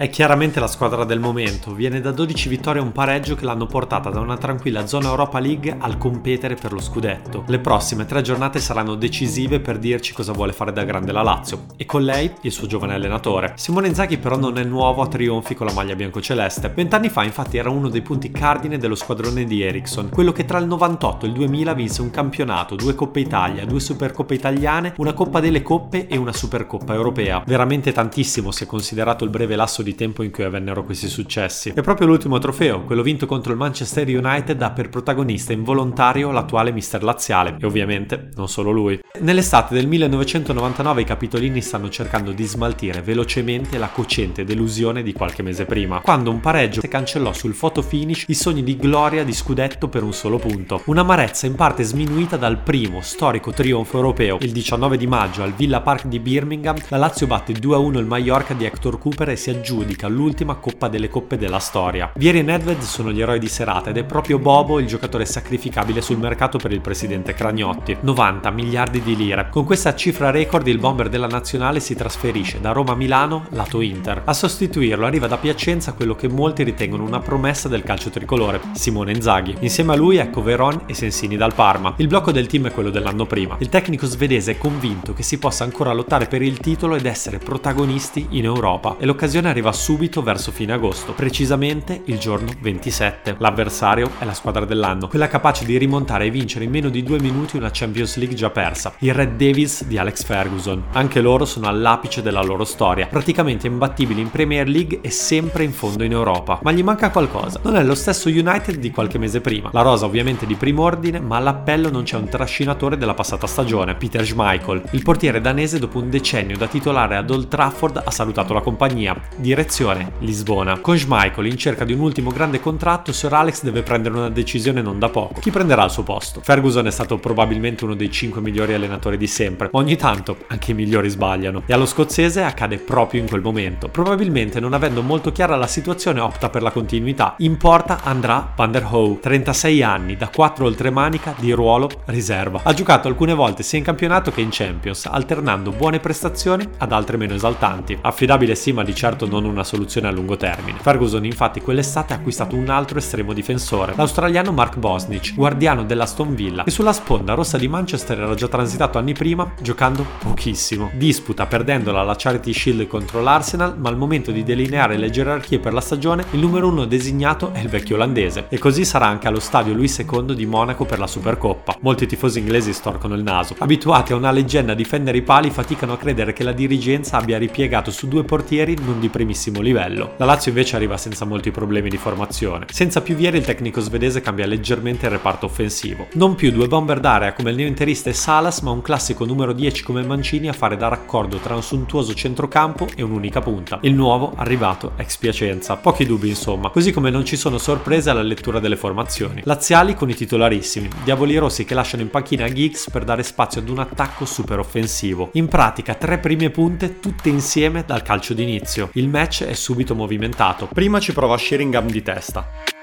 È chiaramente la squadra del momento, viene da 12 vittorie e un pareggio che l'hanno portata da una tranquilla zona Europa League al competere per lo scudetto. Le prossime tre giornate saranno decisive per dirci cosa vuole fare da grande la Lazio e con lei il suo giovane allenatore. Simone Inzaghi però non è nuovo a trionfi con la maglia biancoceleste. Vent'anni fa infatti era uno dei punti cardine dello squadrone di Ericsson, quello che tra il 98 e il 2000 vinse un campionato, due Coppe Italia, due Supercoppe italiane, una Coppa delle Coppe e una Supercoppa europea. Veramente tantissimo se considerato il breve lasso di di tempo in cui avvennero questi successi. E proprio l'ultimo trofeo, quello vinto contro il Manchester United, ha per protagonista involontario l'attuale mister laziale e ovviamente non solo lui. Nell'estate del 1999 i capitolini stanno cercando di smaltire velocemente la cocente delusione di qualche mese prima, quando un pareggio cancellò sul photo finish i sogni di gloria di scudetto per un solo punto. Un'amarezza in parte sminuita dal primo storico trionfo europeo. Il 19 di maggio al Villa Park di Birmingham la Lazio batte 2-1 il Mallorca di Hector Cooper e si aggiunge aggiudica l'ultima Coppa delle Coppe della storia. Vieri e Nedved sono gli eroi di serata ed è proprio Bobo il giocatore sacrificabile sul mercato per il presidente Cragnotti. 90 miliardi di lire. Con questa cifra record il bomber della nazionale si trasferisce da Roma a Milano, lato Inter. A sostituirlo arriva da Piacenza quello che molti ritengono una promessa del calcio tricolore, Simone Inzaghi. Insieme a lui ecco Veron e Sensini dal Parma. Il blocco del team è quello dell'anno prima. Il tecnico svedese è convinto che si possa ancora lottare per il titolo ed essere protagonisti in Europa e l'occasione arriva arriva subito verso fine agosto, precisamente il giorno 27. L'avversario è la squadra dell'anno, quella capace di rimontare e vincere in meno di due minuti una Champions League già persa, i Red Devils di Alex Ferguson. Anche loro sono all'apice della loro storia, praticamente imbattibili in Premier League e sempre in fondo in Europa. Ma gli manca qualcosa. Non è lo stesso United di qualche mese prima. La rosa ovviamente di primo ordine, ma all'appello non c'è un trascinatore della passata stagione, Peter Schmeichel. Il portiere danese dopo un decennio da titolare ad Old Trafford ha salutato la compagnia. Di Direzione Lisbona. Con Schmeichel in cerca di un ultimo grande contratto, Sir Alex deve prendere una decisione non da poco. Chi prenderà il suo posto? Ferguson è stato probabilmente uno dei 5 migliori allenatori di sempre, ma ogni tanto anche i migliori sbagliano. E allo scozzese accade proprio in quel momento. Probabilmente non avendo molto chiara la situazione opta per la continuità. In porta andrà Van der Hoe, 36 anni, da 4 oltremanica di ruolo riserva. Ha giocato alcune volte sia in campionato che in Champions, alternando buone prestazioni ad altre meno esaltanti. Affidabile sì, ma di certo non una soluzione a lungo termine. Ferguson infatti quell'estate ha acquistato un altro estremo difensore, l'australiano Mark Bosnich, guardiano dell'Aston Villa, che sulla sponda rossa di Manchester era già transitato anni prima giocando pochissimo. Disputa perdendola alla Charity Shield contro l'Arsenal, ma al momento di delineare le gerarchie per la stagione il numero uno designato è il vecchio olandese e così sarà anche allo stadio Louis II di Monaco per la Supercoppa. Molti tifosi inglesi storcono il naso. Abituati a una leggenda a difendere i pali faticano a credere che la dirigenza abbia ripiegato su due portieri non di primissimo livello. La Lazio invece arriva senza molti problemi di formazione. Senza più vieri il tecnico svedese cambia leggermente il reparto offensivo. Non più due bomber d'area come il neointerista e Salas, ma un classico numero 10 come Mancini a fare da raccordo tra un suntuoso centrocampo e un'unica punta. Il nuovo arrivato ex Piacenza. Pochi dubbi insomma, così come non ci sono sorprese alla lettura delle formazioni. Laziali con i titolarissimi, diavoli rossi che lasciano in panchina Giggs per dare spazio ad un attacco super offensivo. In pratica tre prime punte tutte insieme dal calcio d'inizio. Il match è subito movimentato. Prima ci prova Sheringham di testa.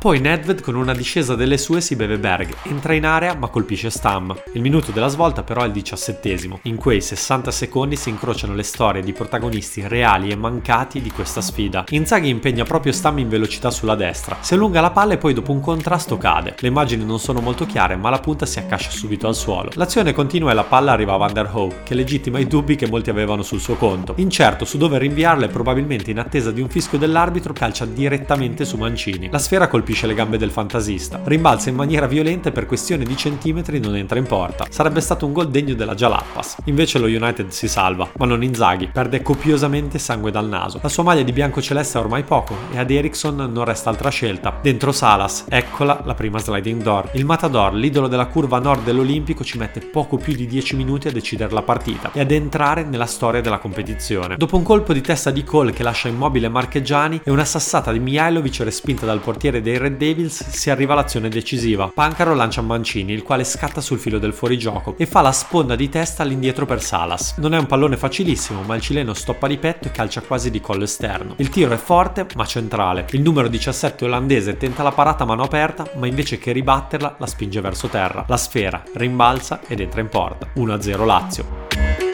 Poi Nedved con una discesa delle sue si beve Berg, entra in area ma colpisce Stam. Il minuto della svolta però è il diciassettesimo. In quei 60 secondi si incrociano le storie di protagonisti reali e mancati di questa sfida. Inzaghi impegna proprio Stam in velocità sulla destra, si allunga la palla e poi dopo un contrasto cade. Le immagini non sono molto chiare ma la punta si accascia subito al suolo. L'azione continua e la palla arriva a Van der Hoe, che legittima i dubbi che molti avevano sul suo conto. Incerto su dove rinviarla e probabilmente in attesa di un fischio dell'arbitro calcia direttamente su Mancini. La sfera colpisce colpisce le gambe del fantasista. Rimbalza in maniera violenta e per questione di centimetri non entra in porta. Sarebbe stato un gol degno della Jalappas. Invece lo United si salva, ma non Inzaghi, perde copiosamente sangue dal naso. La sua maglia di bianco celeste è ormai poco e ad Ericsson non resta altra scelta. Dentro Salas, eccola la prima sliding door. Il Matador, l'idolo della curva nord dell'Olimpico, ci mette poco più di 10 minuti a decidere la partita e ad entrare nella storia della competizione. Dopo un colpo di testa di Cole che lascia immobile Marcheggiani e una sassata di Mihailovic respinta dal portiere dei Red Devils si arriva all'azione decisiva. Pancaro lancia Mancini, il quale scatta sul filo del fuorigioco e fa la sponda di testa all'indietro per Salas. Non è un pallone facilissimo, ma il cileno stoppa di petto e calcia quasi di collo esterno. Il tiro è forte ma centrale. Il numero 17 olandese tenta la parata a mano aperta, ma invece che ribatterla la spinge verso terra. La sfera rimbalza ed entra in porta. 1-0 Lazio.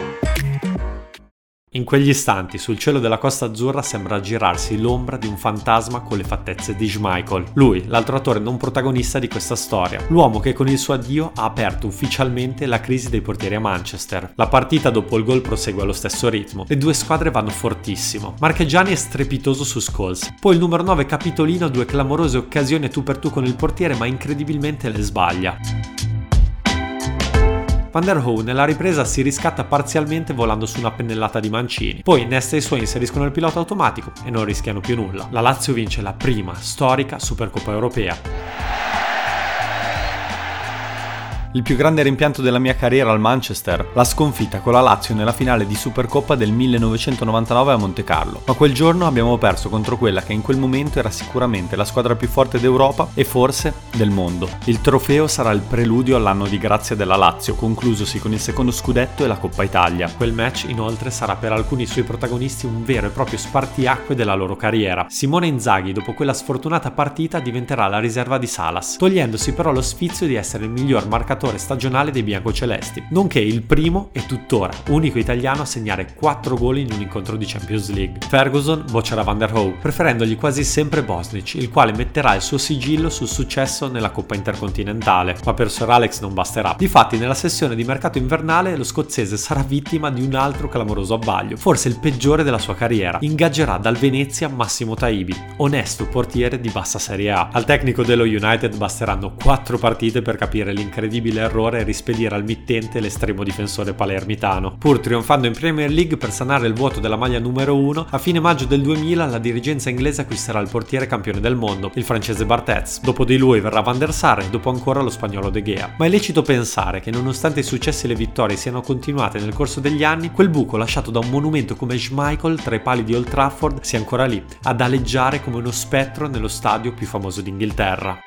In quegli istanti sul cielo della Costa Azzurra sembra girarsi l'ombra di un fantasma con le fattezze di Schmeichel. Lui, l'altro attore non protagonista di questa storia, l'uomo che con il suo addio ha aperto ufficialmente la crisi dei portieri a Manchester. La partita dopo il gol prosegue allo stesso ritmo, le due squadre vanno fortissimo. Marchegiani è strepitoso su Scholes, poi il numero 9 Capitolino ha due clamorose occasioni tu per tu con il portiere ma incredibilmente le sbaglia. Van der Hoe nella ripresa si riscatta parzialmente volando su una pennellata di Mancini. Poi Nesta e i suoi inseriscono il pilota automatico e non rischiano più nulla. La Lazio vince la prima storica Supercoppa europea. Il più grande rimpianto della mia carriera al Manchester, la sconfitta con la Lazio nella finale di Supercoppa del 1999 a Monte Carlo. Ma quel giorno abbiamo perso contro quella che in quel momento era sicuramente la squadra più forte d'Europa e forse del mondo. Il trofeo sarà il preludio all'anno di grazia della Lazio, conclusosi con il secondo scudetto e la Coppa Italia. Quel match inoltre sarà per alcuni suoi protagonisti un vero e proprio spartiacque della loro carriera. Simone Inzaghi dopo quella sfortunata partita diventerà la riserva di Salas, togliendosi però lo sfizio di essere il miglior marcatore giocatore stagionale dei biancocelesti, nonché il primo e tuttora unico italiano a segnare 4 gol in un incontro di Champions League. Ferguson boccerà Van der Hoe, preferendogli quasi sempre Bosnic, il quale metterà il suo sigillo sul successo nella Coppa Intercontinentale, ma per Sir Alex non basterà. Difatti nella sessione di mercato invernale lo scozzese sarà vittima di un altro clamoroso abbaglio, forse il peggiore della sua carriera. Ingaggerà dal Venezia Massimo Taibi, onesto portiere di bassa Serie A. Al tecnico dello United basteranno 4 partite per capire l'incredibile possibile errore rispedire al mittente l'estremo difensore palermitano. Pur trionfando in Premier League per sanare il vuoto della maglia numero 1, a fine maggio del 2000 la dirigenza inglese acquisterà il portiere campione del mondo, il francese Barthez. Dopo di lui verrà Van der Sar e dopo ancora lo spagnolo De Gea. Ma è lecito pensare che nonostante i successi e le vittorie siano continuate nel corso degli anni, quel buco lasciato da un monumento come Schmeichel tra i pali di Old Trafford sia ancora lì, ad aleggiare come uno spettro nello stadio più famoso d'Inghilterra.